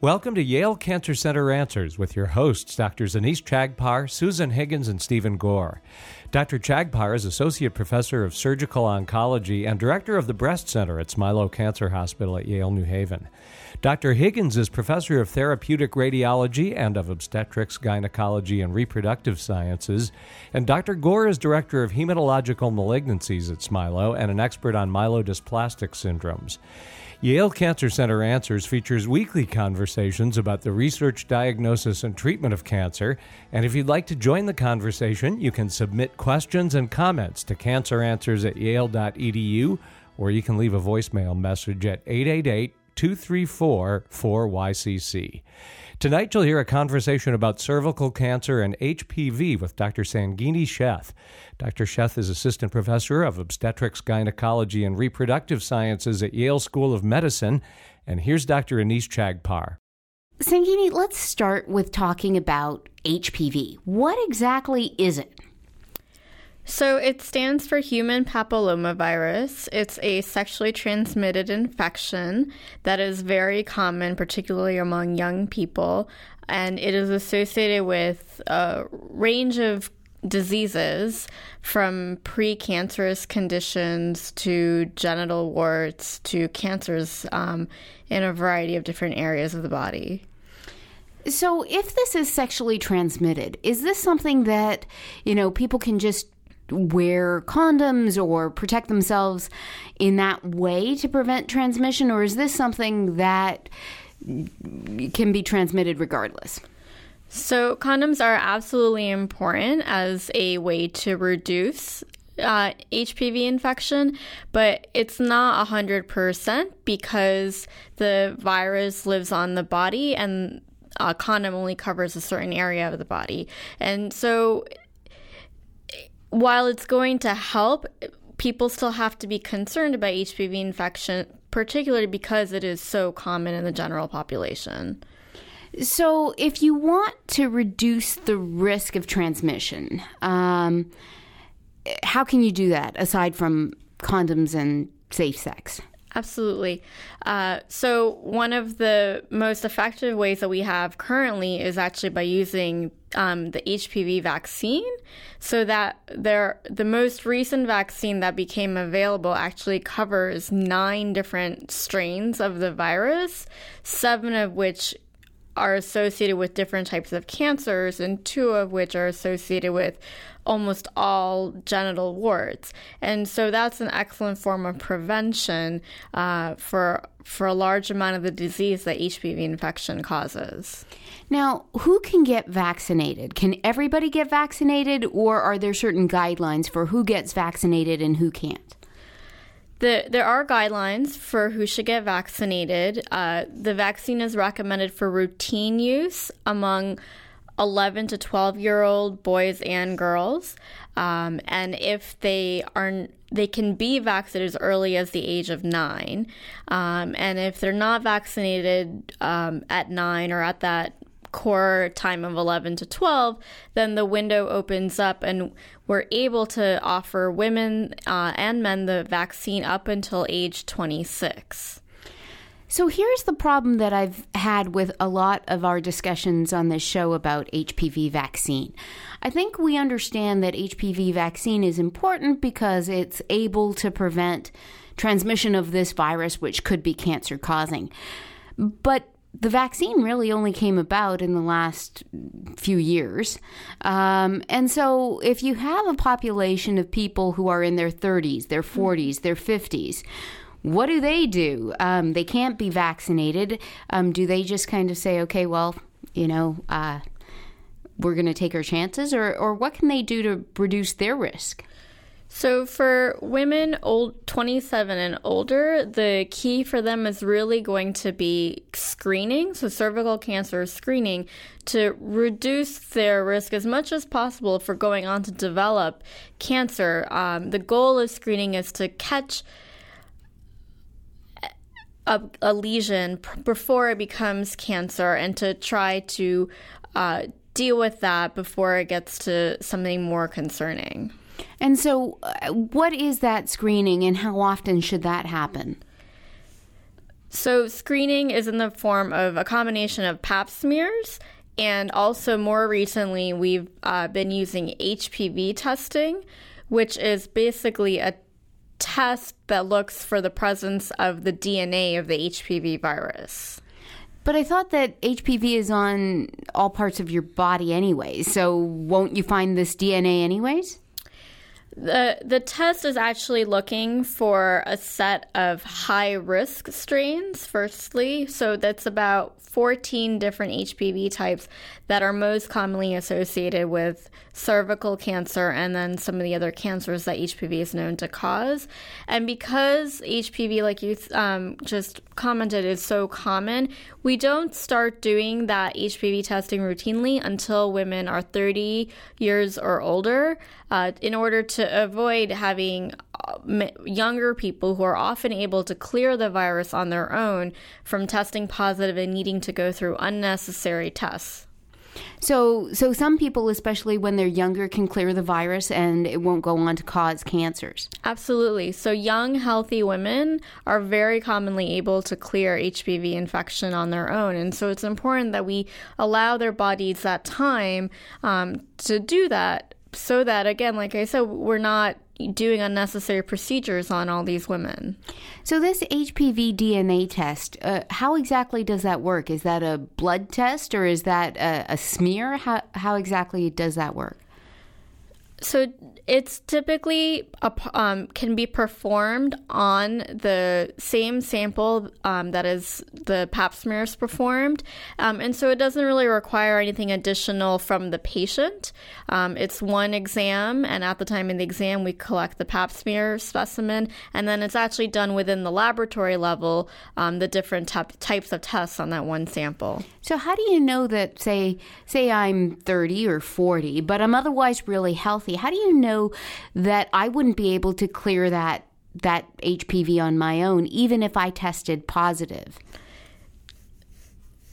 Welcome to Yale Cancer Center Answers with your hosts, Drs. Anees Chagpar, Susan Higgins, and Stephen Gore. Dr. Chagpar is Associate Professor of Surgical Oncology and Director of the Breast Center at Smilow Cancer Hospital at Yale New Haven. Dr. Higgins is Professor of Therapeutic Radiology and of Obstetrics, Gynecology, and Reproductive Sciences. And Dr. Gore is Director of Hematological Malignancies at Smilow and an expert on myelodysplastic syndromes. Yale Cancer Center Answers features weekly conversations about the research, diagnosis, and treatment of cancer. And if you'd like to join the conversation, you can submit questions and comments to canceranswers at yale.edu, or you can leave a voicemail message at 888 234 4YCC. Tonight, you'll hear a conversation about cervical cancer and HPV with Dr. Sangini Sheth. Dr. Sheth is Assistant Professor of Obstetrics, Gynecology, and Reproductive Sciences at Yale School of Medicine. And here's Dr. Anees Chagpar. Sangini, let's start with talking about HPV. What exactly is it? So it stands for human papillomavirus. It's a sexually transmitted infection that is very common, particularly among young people, and it is associated with a range of diseases from precancerous conditions to genital warts to cancers um, in a variety of different areas of the body. So, if this is sexually transmitted, is this something that, you know, people can just wear condoms or protect themselves in that way to prevent transmission, or is this something that can be transmitted regardless? So, condoms are absolutely important as a way to reduce uh, HPV infection, but it's not 100% because the virus lives on the body and a condom only covers a certain area of the body. And so while it's going to help, people still have to be concerned about HPV infection, particularly because it is so common in the general population. So, if you want to reduce the risk of transmission, um, how can you do that aside from condoms and safe sex? Absolutely. Uh, so, one of the most effective ways that we have currently is actually by using um, the HPV vaccine. So that the most recent vaccine that became available actually covers nine different strains of the virus, seven of which are associated with different types of cancers, and two of which are associated with almost all genital warts. And so that's an excellent form of prevention uh, for for a large amount of the disease that HPV infection causes. Now, who can get vaccinated? Can everybody get vaccinated, or are there certain guidelines for who gets vaccinated and who can't? The, there are guidelines for who should get vaccinated. Uh, the vaccine is recommended for routine use among 11 to 12 year old boys and girls. Um, and if they are, they can be vaccinated as early as the age of nine. Um, and if they're not vaccinated um, at nine or at that core time of 11 to 12, then the window opens up and we're able to offer women uh, and men the vaccine up until age 26. So here's the problem that I've had with a lot of our discussions on this show about HPV vaccine. I think we understand that HPV vaccine is important because it's able to prevent transmission of this virus, which could be cancer causing. But the vaccine really only came about in the last few years. Um, and so, if you have a population of people who are in their 30s, their 40s, their 50s, what do they do? Um, they can't be vaccinated. Um, do they just kind of say, okay, well, you know, uh, we're going to take our chances? Or, or what can they do to reduce their risk? So for women old 27 and older, the key for them is really going to be screening, so cervical cancer screening to reduce their risk as much as possible for going on to develop cancer. Um, the goal of screening is to catch a, a lesion before it becomes cancer and to try to uh, deal with that before it gets to something more concerning. And so, uh, what is that screening and how often should that happen? So, screening is in the form of a combination of pap smears, and also more recently, we've uh, been using HPV testing, which is basically a test that looks for the presence of the DNA of the HPV virus. But I thought that HPV is on all parts of your body anyway, so won't you find this DNA anyways? The the test is actually looking for a set of high risk strains firstly. So that's about 14 different HPV types that are most commonly associated with cervical cancer and then some of the other cancers that HPV is known to cause. And because HPV, like you um, just commented, is so common, we don't start doing that HPV testing routinely until women are 30 years or older uh, in order to avoid having uh, younger people who are often able to clear the virus on their own from testing positive and needing to go through unnecessary tests. So, so some people, especially when they're younger, can clear the virus and it won't go on to cause cancers. Absolutely. So, young, healthy women are very commonly able to clear HPV infection on their own. And so, it's important that we allow their bodies that time um, to do that so that, again, like I said, we're not doing unnecessary procedures on all these women. So, this HPV DNA test, uh, how exactly does that work? Is that a blood test or is that a, a smear? How, how exactly does that work? So it's typically a, um, can be performed on the same sample um, that is the pap smear is performed, um, and so it doesn't really require anything additional from the patient. Um, it's one exam, and at the time of the exam, we collect the pap smear specimen, and then it's actually done within the laboratory level, um, the different t- types of tests on that one sample. So how do you know that, say, say I'm 30 or 40, but I'm otherwise really healthy? How do you know that I wouldn't be able to clear that that HPV on my own, even if I tested positive?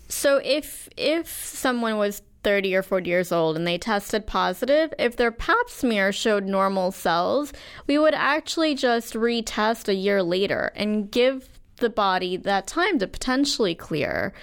So if if someone was 30 or 40 years old and they tested positive, if their pap smear showed normal cells, we would actually just retest a year later and give the body that time to potentially clear.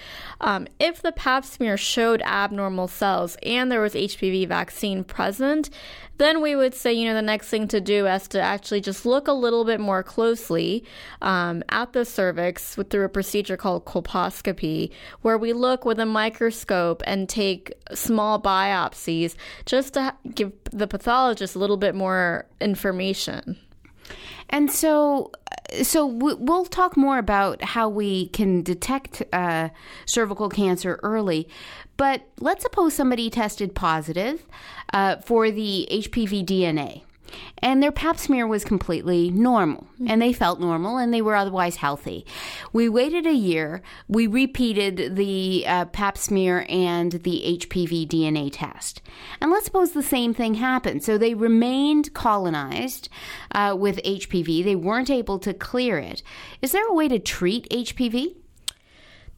Um, if the pap smear showed abnormal cells and there was HPV vaccine present, then we would say, you know, the next thing to do is to actually just look a little bit more closely um, at the cervix through a procedure called colposcopy, where we look with a microscope and take small biopsies just to give the pathologist a little bit more information. And so, so we'll talk more about how we can detect uh, cervical cancer early. But let's suppose somebody tested positive uh, for the HPV DNA and their pap smear was completely normal and they felt normal and they were otherwise healthy. We waited a year. We repeated the uh, pap smear and the HPV DNA test. And let's suppose the same thing happened. So they remained colonized uh, with HPV. They weren't able to clear it. Is there a way to treat HPV?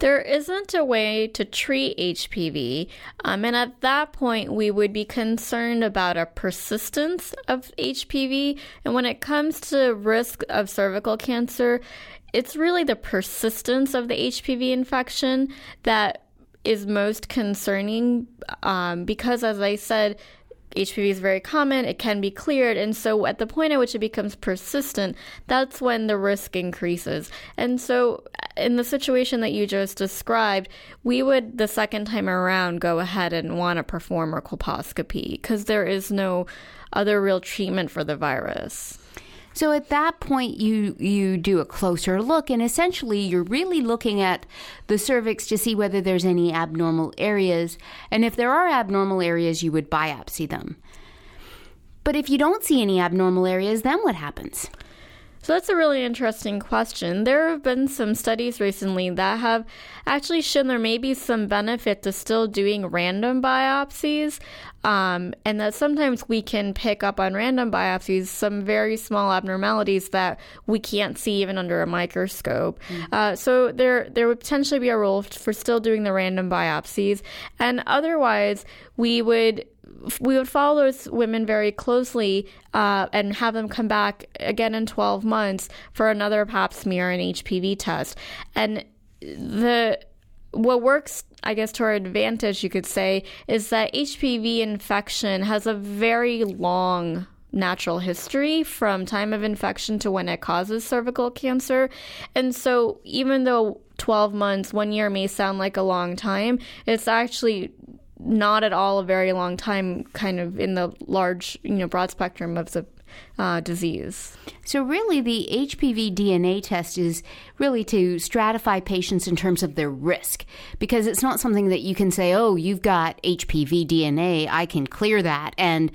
There isn't a way to treat HPV, um, and at that point, we would be concerned about a persistence of HPV. And when it comes to risk of cervical cancer, it's really the persistence of the HPV infection that is most concerning um, because, as I said, HPV is very common, it can be cleared, and so at the point at which it becomes persistent, that's when the risk increases. And so, in the situation that you just described, we would the second time around go ahead and want to perform a colposcopy because there is no other real treatment for the virus. So at that point, you you do a closer look, and essentially, you're really looking at the cervix to see whether there's any abnormal areas, and if there are abnormal areas, you would biopsy them. But if you don't see any abnormal areas, then what happens? So that's a really interesting question. There have been some studies recently that have actually shown there may be some benefit to still doing random biopsies, um, and that sometimes we can pick up on random biopsies some very small abnormalities that we can't see even under a microscope. Mm-hmm. Uh, so there there would potentially be a role for still doing the random biopsies, and otherwise we would we would follow those women very closely uh, and have them come back again in 12 months for another pap smear and HPV test. And the what works, I guess, to our advantage, you could say, is that HPV infection has a very long natural history from time of infection to when it causes cervical cancer. And so, even though 12 months, one year may sound like a long time, it's actually not at all a very long time, kind of in the large, you know, broad spectrum of the uh, disease. So, really, the HPV DNA test is really to stratify patients in terms of their risk because it's not something that you can say, oh, you've got HPV DNA, I can clear that. And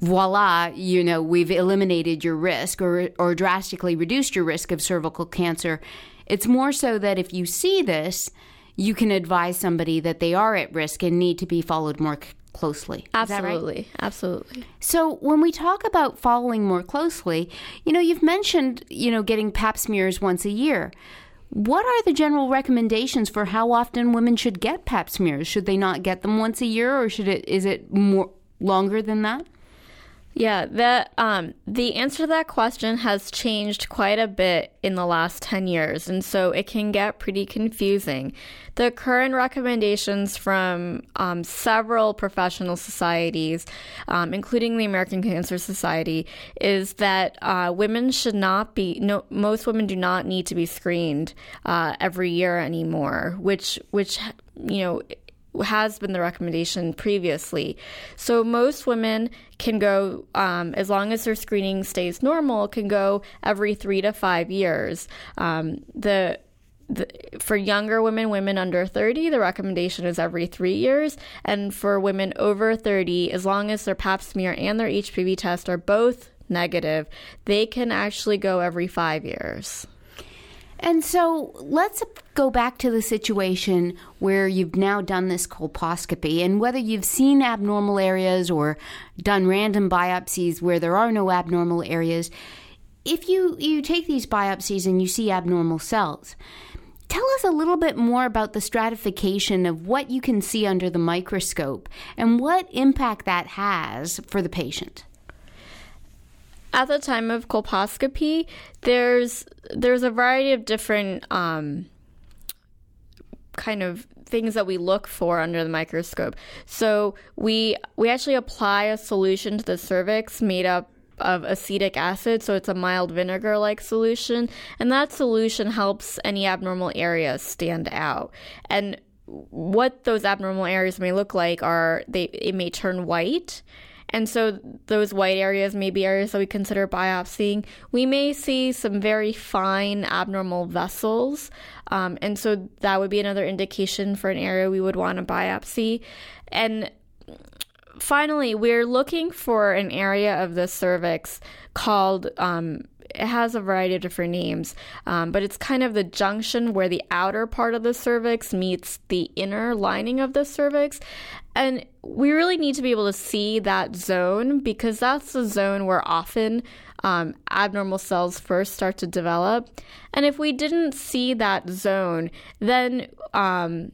voila, you know, we've eliminated your risk or, or drastically reduced your risk of cervical cancer. It's more so that if you see this, you can advise somebody that they are at risk and need to be followed more c- closely. Absolutely. Right? Absolutely. So when we talk about following more closely, you know, you've mentioned, you know, getting pap smears once a year. What are the general recommendations for how often women should get pap smears? Should they not get them once a year or should it is it more longer than that? Yeah, that um, the answer to that question has changed quite a bit in the last 10 years, and so it can get pretty confusing. The current recommendations from um, several professional societies, um, including the American Cancer Society, is that uh, women should not be, no, most women do not need to be screened uh, every year anymore, which, which, you know, has been the recommendation previously. So most women can go, um, as long as their screening stays normal, can go every three to five years. Um, the the, for younger women, women under 30, the recommendation is every three years. And for women over 30, as long as their pap smear and their HPV test are both negative, they can actually go every five years. And so let's go back to the situation where you've now done this colposcopy and whether you've seen abnormal areas or done random biopsies where there are no abnormal areas. If you, you take these biopsies and you see abnormal cells, tell us a little bit more about the stratification of what you can see under the microscope and what impact that has for the patient at the time of colposcopy, there's there's a variety of different um, kind of things that we look for under the microscope. So we we actually apply a solution to the cervix made up of acetic acid, so it's a mild vinegar like solution, and that solution helps any abnormal areas stand out. And what those abnormal areas may look like are they it may turn white and so those white areas may be areas that we consider biopsying. We may see some very fine abnormal vessels. Um, and so that would be another indication for an area we would want to biopsy. And finally, we're looking for an area of the cervix called um, it has a variety of different names, um, but it's kind of the junction where the outer part of the cervix meets the inner lining of the cervix. And we really need to be able to see that zone because that's the zone where often um, abnormal cells first start to develop. And if we didn't see that zone, then um,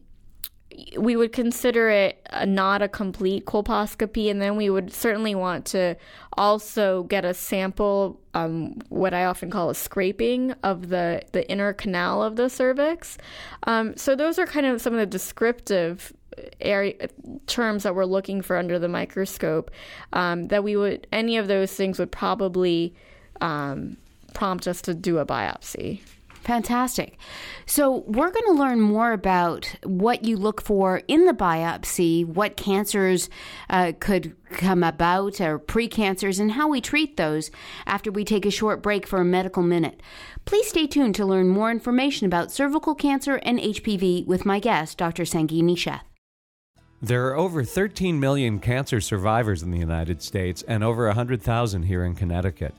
we would consider it a, not a complete colposcopy, and then we would certainly want to also get a sample, um, what I often call a scraping of the, the inner canal of the cervix. Um, so those are kind of some of the descriptive area terms that we're looking for under the microscope. Um, that we would any of those things would probably um, prompt us to do a biopsy. Fantastic. So, we're going to learn more about what you look for in the biopsy, what cancers uh, could come about, or precancers, and how we treat those after we take a short break for a medical minute. Please stay tuned to learn more information about cervical cancer and HPV with my guest, Dr. Sangini Sheth. There are over 13 million cancer survivors in the United States and over 100,000 here in Connecticut.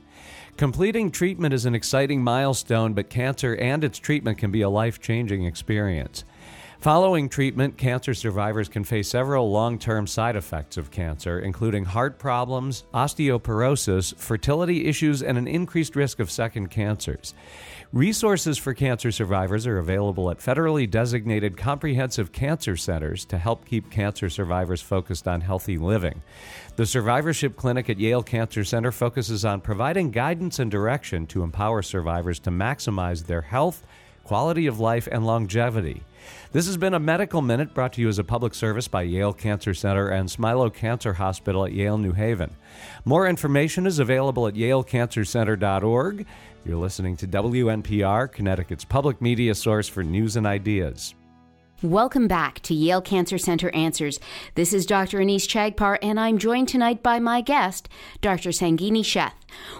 Completing treatment is an exciting milestone, but cancer and its treatment can be a life changing experience. Following treatment, cancer survivors can face several long term side effects of cancer, including heart problems, osteoporosis, fertility issues, and an increased risk of second cancers. Resources for cancer survivors are available at federally designated comprehensive cancer centers to help keep cancer survivors focused on healthy living. The Survivorship Clinic at Yale Cancer Center focuses on providing guidance and direction to empower survivors to maximize their health, quality of life, and longevity. This has been a Medical Minute brought to you as a public service by Yale Cancer Center and Smilow Cancer Hospital at Yale New Haven. More information is available at yalecancercenter.org. You're listening to WNPR, Connecticut's public media source for news and ideas. Welcome back to Yale Cancer Center Answers. This is Dr. Anees Chagpar, and I'm joined tonight by my guest, Dr. Sangini Sheth.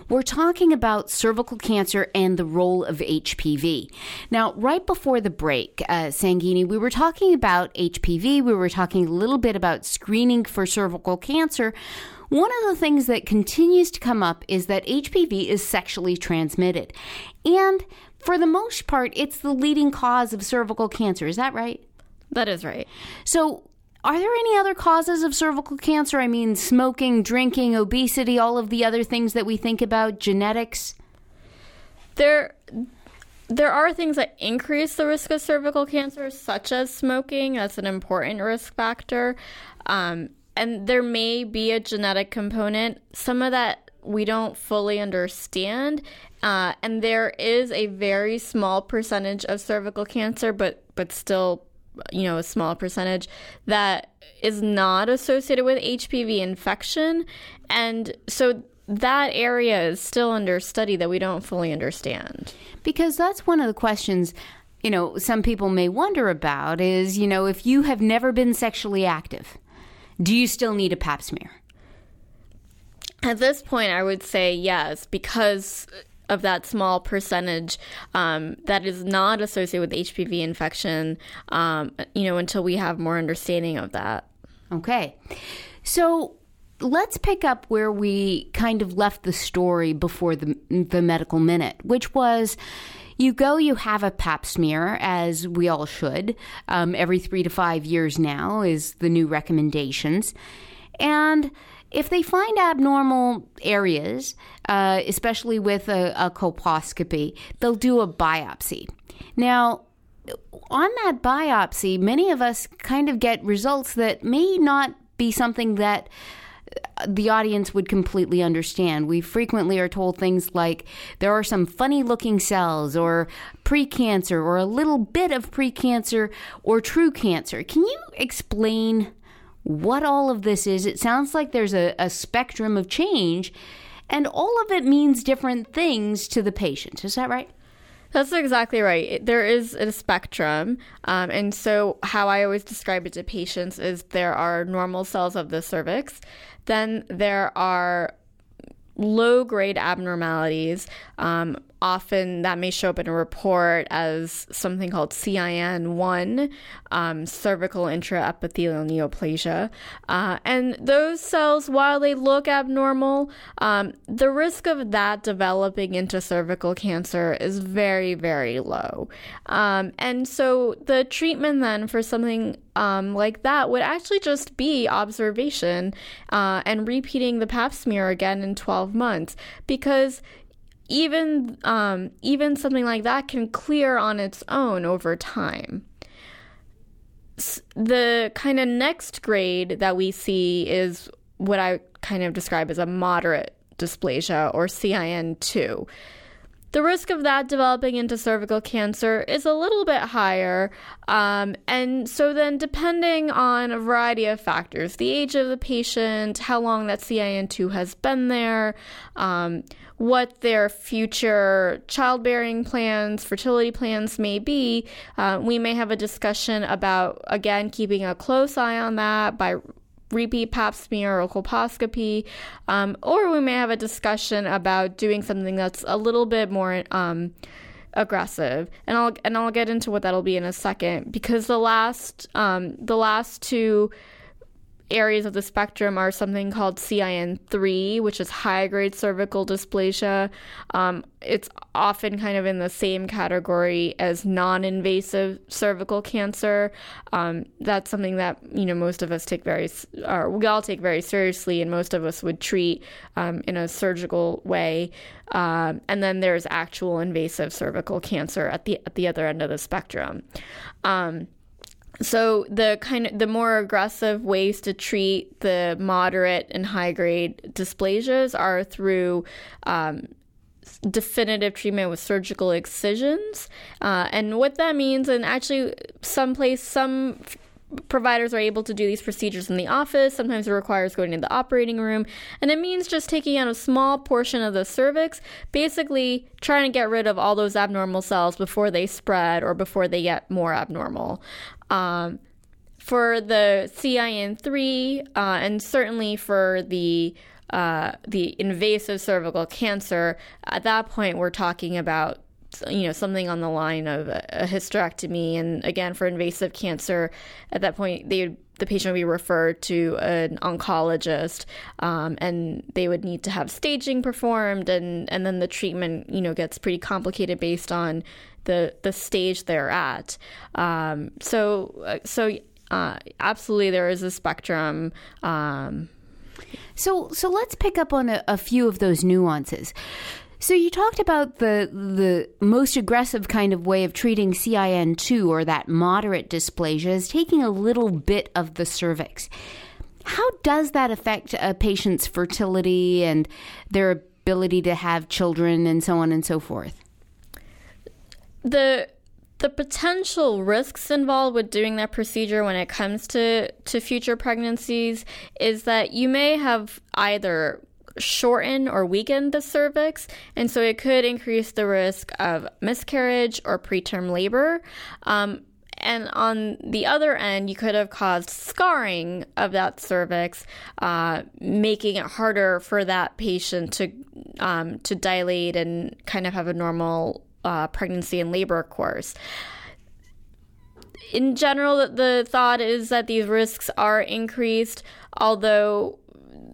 We're talking about cervical cancer and the role of HPV. Now, right before the break, uh, Sangini, we were talking about HPV, we were talking a little bit about screening for cervical cancer. One of the things that continues to come up is that HPV is sexually transmitted. And for the most part, it's the leading cause of cervical cancer. Is that right? That is right. So, are there any other causes of cervical cancer? I mean, smoking, drinking, obesity, all of the other things that we think about, genetics? There there are things that increase the risk of cervical cancer, such as smoking. That's an important risk factor. Um, and there may be a genetic component. Some of that we don't fully understand. Uh, and there is a very small percentage of cervical cancer, but but still you know, a small percentage that is not associated with HPV infection. And so that area is still under study that we don't fully understand. Because that's one of the questions, you know, some people may wonder about is, you know, if you have never been sexually active, do you still need a pap smear? At this point, I would say yes, because of that small percentage um, that is not associated with HPV infection, um, you know, until we have more understanding of that. Okay. So let's pick up where we kind of left the story before the, the medical minute, which was you go, you have a pap smear, as we all should, um, every three to five years now is the new recommendations. And if they find abnormal areas, uh, especially with a, a colposcopy, they'll do a biopsy. Now, on that biopsy, many of us kind of get results that may not be something that the audience would completely understand. We frequently are told things like there are some funny looking cells, or precancer, or a little bit of precancer, or true cancer. Can you explain what all of this is. It sounds like there's a, a spectrum of change, and all of it means different things to the patient. Is that right? That's exactly right. There is a spectrum. Um, and so, how I always describe it to patients is there are normal cells of the cervix, then there are low grade abnormalities. Um, often that may show up in a report as something called CIN1, um, cervical intraepithelial neoplasia. Uh, and those cells, while they look abnormal, um, the risk of that developing into cervical cancer is very, very low. Um, and so the treatment then for something um, like that would actually just be observation uh, and repeating the pap smear again in 12 months because even um, even something like that can clear on its own over time. The kind of next grade that we see is what I kind of describe as a moderate dysplasia or CIN2. The risk of that developing into cervical cancer is a little bit higher. Um, and so, then, depending on a variety of factors the age of the patient, how long that CIN2 has been there, um, what their future childbearing plans, fertility plans may be, uh, we may have a discussion about, again, keeping a close eye on that by repeat pap smear or colposcopy, um, or we may have a discussion about doing something that's a little bit more um, aggressive, and I'll and I'll get into what that'll be in a second because the last um, the last two areas of the spectrum are something called CIN3, which is high grade cervical dysplasia. Um, it's often kind of in the same category as non invasive cervical cancer. Um, that's something that, you know, most of us take very, or we all take very seriously, and most of us would treat um, in a surgical way. Um, and then there's actual invasive cervical cancer at the at the other end of the spectrum. So the kind of the more aggressive ways to treat the moderate and high grade dysplasias are through um, definitive treatment with surgical excisions, uh, and what that means, and actually, some place some providers are able to do these procedures in the office. Sometimes it requires going to the operating room. And it means just taking out a small portion of the cervix, basically trying to get rid of all those abnormal cells before they spread or before they get more abnormal. Um, for the CIN3, uh, and certainly for the uh, the invasive cervical cancer, at that point we're talking about you know something on the line of a, hysterectomy, and again for invasive cancer, at that point they the patient would be referred to an oncologist, um, and they would need to have staging performed, and and then the treatment you know gets pretty complicated based on the the stage they're at. Um, so uh, so uh, absolutely, there is a spectrum. Um, so so let's pick up on a, a few of those nuances. So you talked about the the most aggressive kind of way of treating CIN2 or that moderate dysplasia is taking a little bit of the cervix. How does that affect a patient's fertility and their ability to have children and so on and so forth? The the potential risks involved with doing that procedure when it comes to to future pregnancies is that you may have either shortened or weakened the cervix, and so it could increase the risk of miscarriage or preterm labor. Um, and on the other end, you could have caused scarring of that cervix, uh, making it harder for that patient to um, to dilate and kind of have a normal uh, pregnancy and labor course. In general, the thought is that these risks are increased, although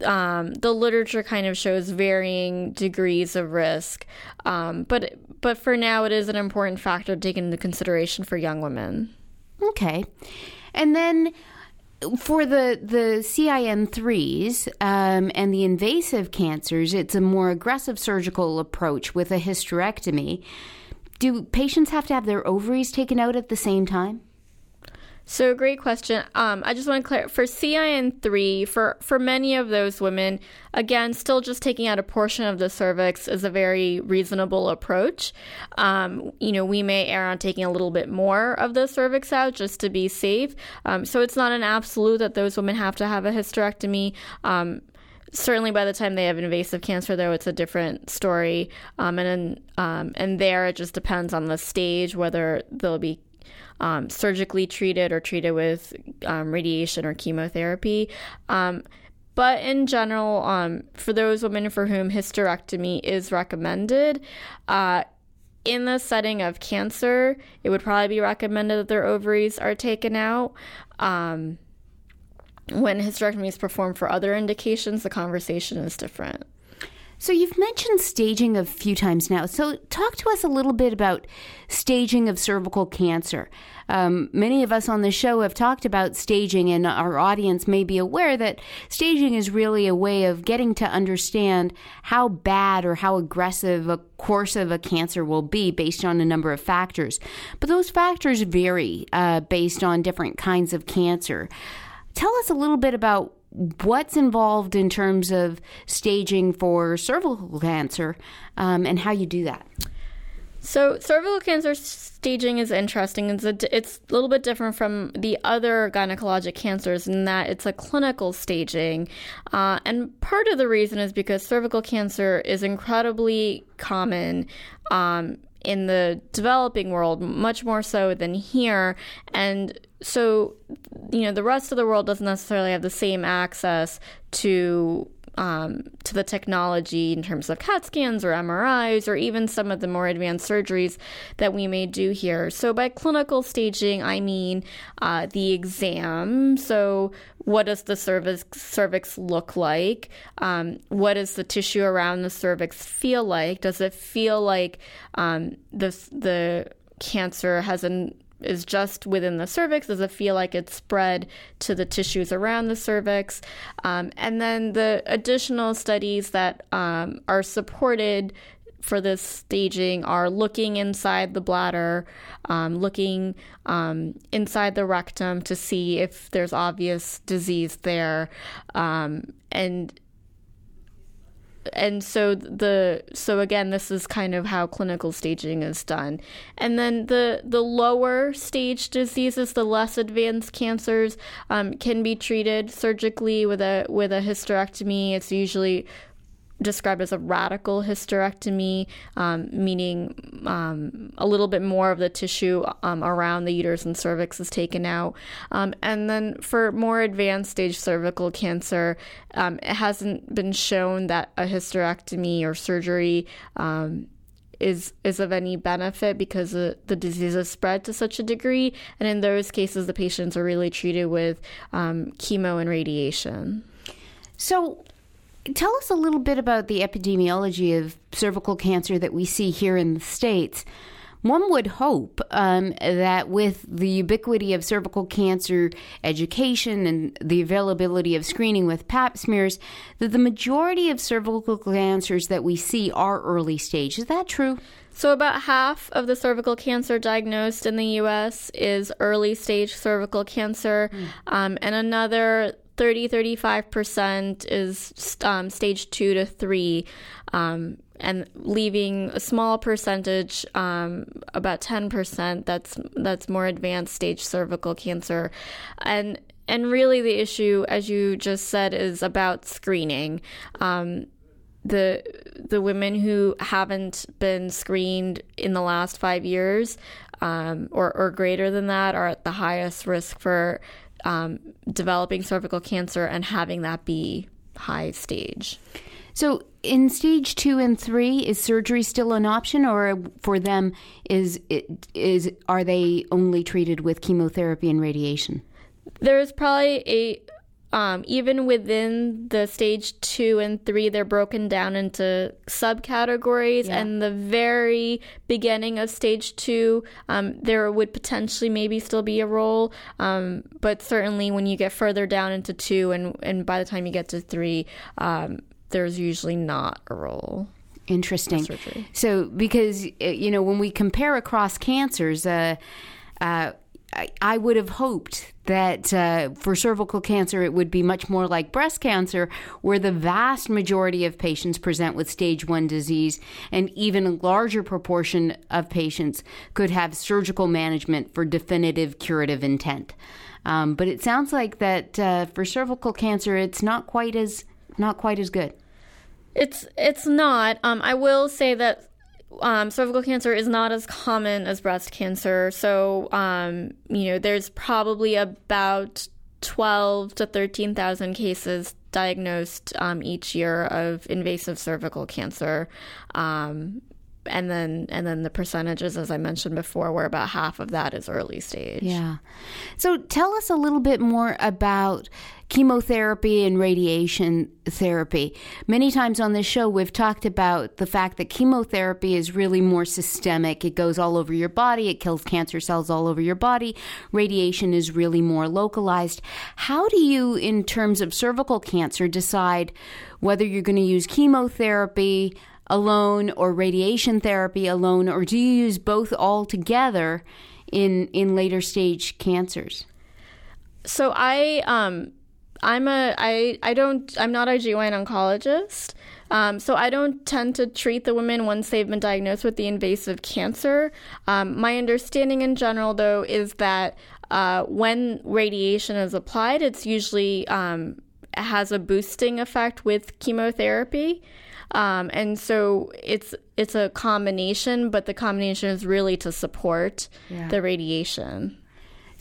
um, the literature kind of shows varying degrees of risk. Um, but but for now, it is an important factor to take into consideration for young women. Okay, and then for the the CIN3s um, and the invasive cancers, it's a more aggressive surgical approach with a hysterectomy. Do patients have to have their ovaries taken out at the same time? So great question. Um, I just want to clarify for CIN3 for for many of those women, again, still just taking out a portion of the cervix is a very reasonable approach. Um, you know, we may err on taking a little bit more of the cervix out just to be safe. Um, so it's not an absolute that those women have to have a hysterectomy. Certainly by the time they have invasive cancer though it's a different story um, and um, and there it just depends on the stage whether they'll be um, surgically treated or treated with um, radiation or chemotherapy um, but in general um, for those women for whom hysterectomy is recommended uh, in the setting of cancer, it would probably be recommended that their ovaries are taken out. When hysterectomy is performed for other indications, the conversation is different. So you've mentioned staging a few times now. So talk to us a little bit about staging of cervical cancer. Um, many of us on the show have talked about staging, and our audience may be aware that staging is really a way of getting to understand how bad or how aggressive a course of a cancer will be based on a number of factors. But those factors vary uh, based on different kinds of cancer. Tell us a little bit about what's involved in terms of staging for cervical cancer um, and how you do that. So, cervical cancer staging is interesting. It's a, it's a little bit different from the other gynecologic cancers in that it's a clinical staging. Uh, and part of the reason is because cervical cancer is incredibly common um, in the developing world, much more so than here. And so, you know, the rest of the world doesn't necessarily have the same access to um, to the technology in terms of CAT scans or MRIs or even some of the more advanced surgeries that we may do here. So, by clinical staging, I mean uh, the exam. So, what does the cervix, cervix look like? Um, what does the tissue around the cervix feel like? Does it feel like um, the, the cancer has an is just within the cervix? Does it feel like it's spread to the tissues around the cervix? Um, and then the additional studies that um, are supported for this staging are looking inside the bladder, um, looking um, inside the rectum to see if there's obvious disease there, um, and and so the so again this is kind of how clinical staging is done. And then the the lower stage diseases the less advanced cancers um, can be treated surgically with a with a hysterectomy. It's usually described as a radical hysterectomy, um, meaning um, a little bit more of the tissue um, around the uterus and cervix is taken out. Um, and then for more advanced stage cervical cancer, um, it hasn't been shown that a hysterectomy or surgery um, is is of any benefit because the, the disease has spread to such a degree. And in those cases, the patients are really treated with chemo and radiation. So, tell us a little bit about the epidemiology of cervical cancer that we see here in the States. One would hope um, that with the ubiquity of cervical cancer education and the availability of screening with pap smears, that the majority of cervical cancers that we see are early stage. Is that true? So, about half of the cervical cancer diagnosed in the US is early stage cervical cancer, mm. um, and another 30 35% is um, stage two to three. Um, and leaving a small percentage, um, about 10%, that's that's more advanced stage cervical cancer. And and really the issue, as you just said, is about screening. Um, the the women who haven't been screened in the last five years um, or, or greater than that are at the highest risk for um, developing cervical cancer and having that be high stage. So, in stage two and three, is surgery still an option, or for them is it, is are they only treated with chemotherapy and radiation? There's probably a um, even within the stage two and three, they're broken down into subcategories. Yeah. And the very beginning of stage two, um, there would potentially maybe still be a role. Um, but certainly when you get further down into two, and, and by the time you get to three, um, there's usually not a role. Interesting. So, because, uh, you know, when we compare across cancers, uh, uh, I, would have hoped that uh, for cervical cancer, it would be much more like breast cancer, where the vast majority of patients present with stage one disease, and even a larger proportion of patients could have surgical management for definitive curative intent. Um, but it sounds like that uh, for cervical cancer, it's not quite as not quite as good. It's it's not. Um, I will say that um, cervical cancer is not as common as breast cancer. So, um, you know, there's probably about 12 to 13,000 cases diagnosed um, each year of invasive cervical cancer. Um, and then and then the percentages as i mentioned before where about half of that is early stage yeah so tell us a little bit more about chemotherapy and radiation therapy. Many times on this show, we've talked about the fact that chemotherapy is really more systemic. It goes all over your body, it kills cancer cells all over your body. Radiation is really more localized. How do you, in terms of cervical cancer, decide whether you're going to use chemotherapy? Alone or radiation therapy alone or do you use both all together in in later stage cancers so i um I'm a I I don't I'm not a GYN oncologist. Um, so I don't tend to treat the women once they've been diagnosed with the invasive cancer. Um, my understanding in general, though, is that uh, when radiation is applied, it's usually um, has a boosting effect with chemotherapy. Um, and so it's it's a combination, but the combination is really to support yeah. the radiation.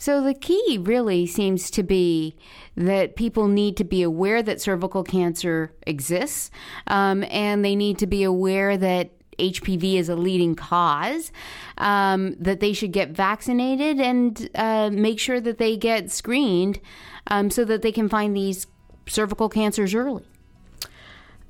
So the key really seems to be that people need to be aware that cervical cancer exists, um, and they need to be aware that HPV is a leading cause, um, that they should get vaccinated and uh, make sure that they get screened um, so that they can find these cervical cancers early.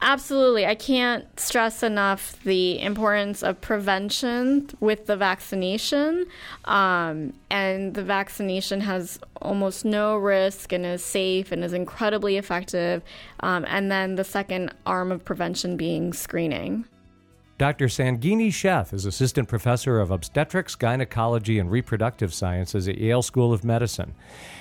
Absolutely. I can't stress enough the importance of prevention with the vaccination. Um, and the vaccination has almost no risk and is safe and is incredibly effective. Um, and then the second arm of prevention being screening. Dr. Sangini Sheth is Assistant Professor of Obstetrics, Gynecology, and Reproductive Sciences at Yale School of Medicine.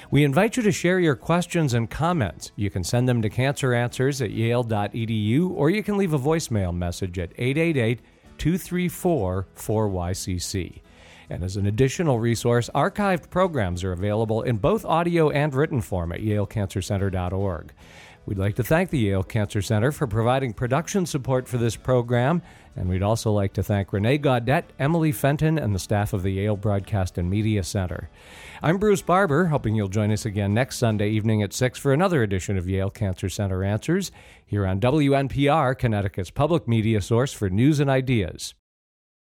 We invite you to share your questions and comments. You can send them to canceranswers at yale.edu or you can leave a voicemail message at 888 234 4YCC. And as an additional resource, archived programs are available in both audio and written form at yalecancercenter.org. We'd like to thank the Yale Cancer Center for providing production support for this program, and we'd also like to thank Renee Gaudette, Emily Fenton, and the staff of the Yale Broadcast and Media Center. I'm Bruce Barber, hoping you'll join us again next Sunday evening at 6 for another edition of Yale Cancer Center Answers here on WNPR, Connecticut's public media source for news and ideas.